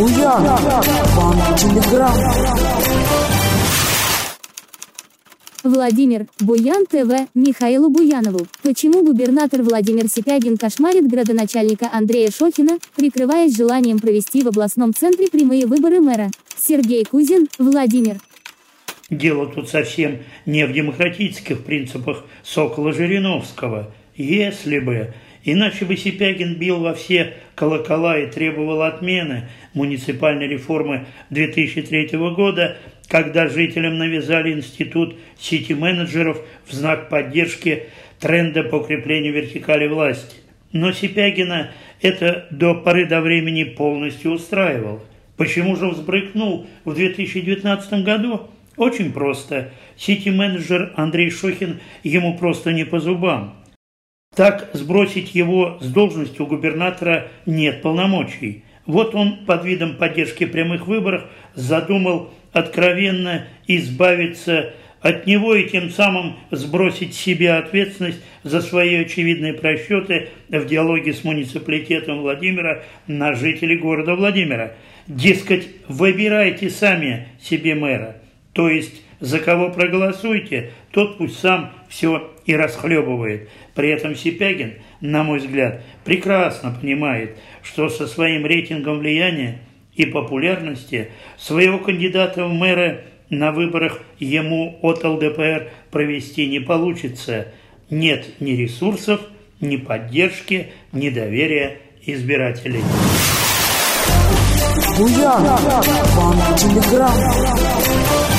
Буян, банк телеграм. Владимир Буян ТВ Михаилу Буянову. Почему губернатор Владимир Сипягин кошмарит градоначальника Андрея Шохина, прикрываясь желанием провести в областном центре прямые выборы мэра? Сергей Кузин, Владимир. Дело тут совсем не в демократических принципах Сокола-Жириновского. Если бы, иначе бы Сипягин бил во все колокола и требовал отмены муниципальной реформы 2003 года, когда жителям навязали институт сити-менеджеров в знак поддержки тренда по укреплению вертикали власти. Но Сипягина это до поры до времени полностью устраивало. Почему же взбрыкнул в 2019 году? Очень просто. Сити-менеджер Андрей Шохин ему просто не по зубам. Так сбросить его с должности губернатора нет полномочий. Вот он под видом поддержки прямых выборов задумал откровенно избавиться от него и тем самым сбросить с себя ответственность за свои очевидные просчеты в диалоге с муниципалитетом Владимира на жителей города Владимира. Дескать, выбирайте сами себе мэра. То есть за кого проголосуете, тот пусть сам все и расхлебывает. При этом Сипягин, на мой взгляд, прекрасно понимает, что со своим рейтингом влияния и популярности своего кандидата в мэра на выборах ему от ЛДПР провести не получится. Нет ни ресурсов, ни поддержки, ни доверия избирателей. Буян, банк телеграм.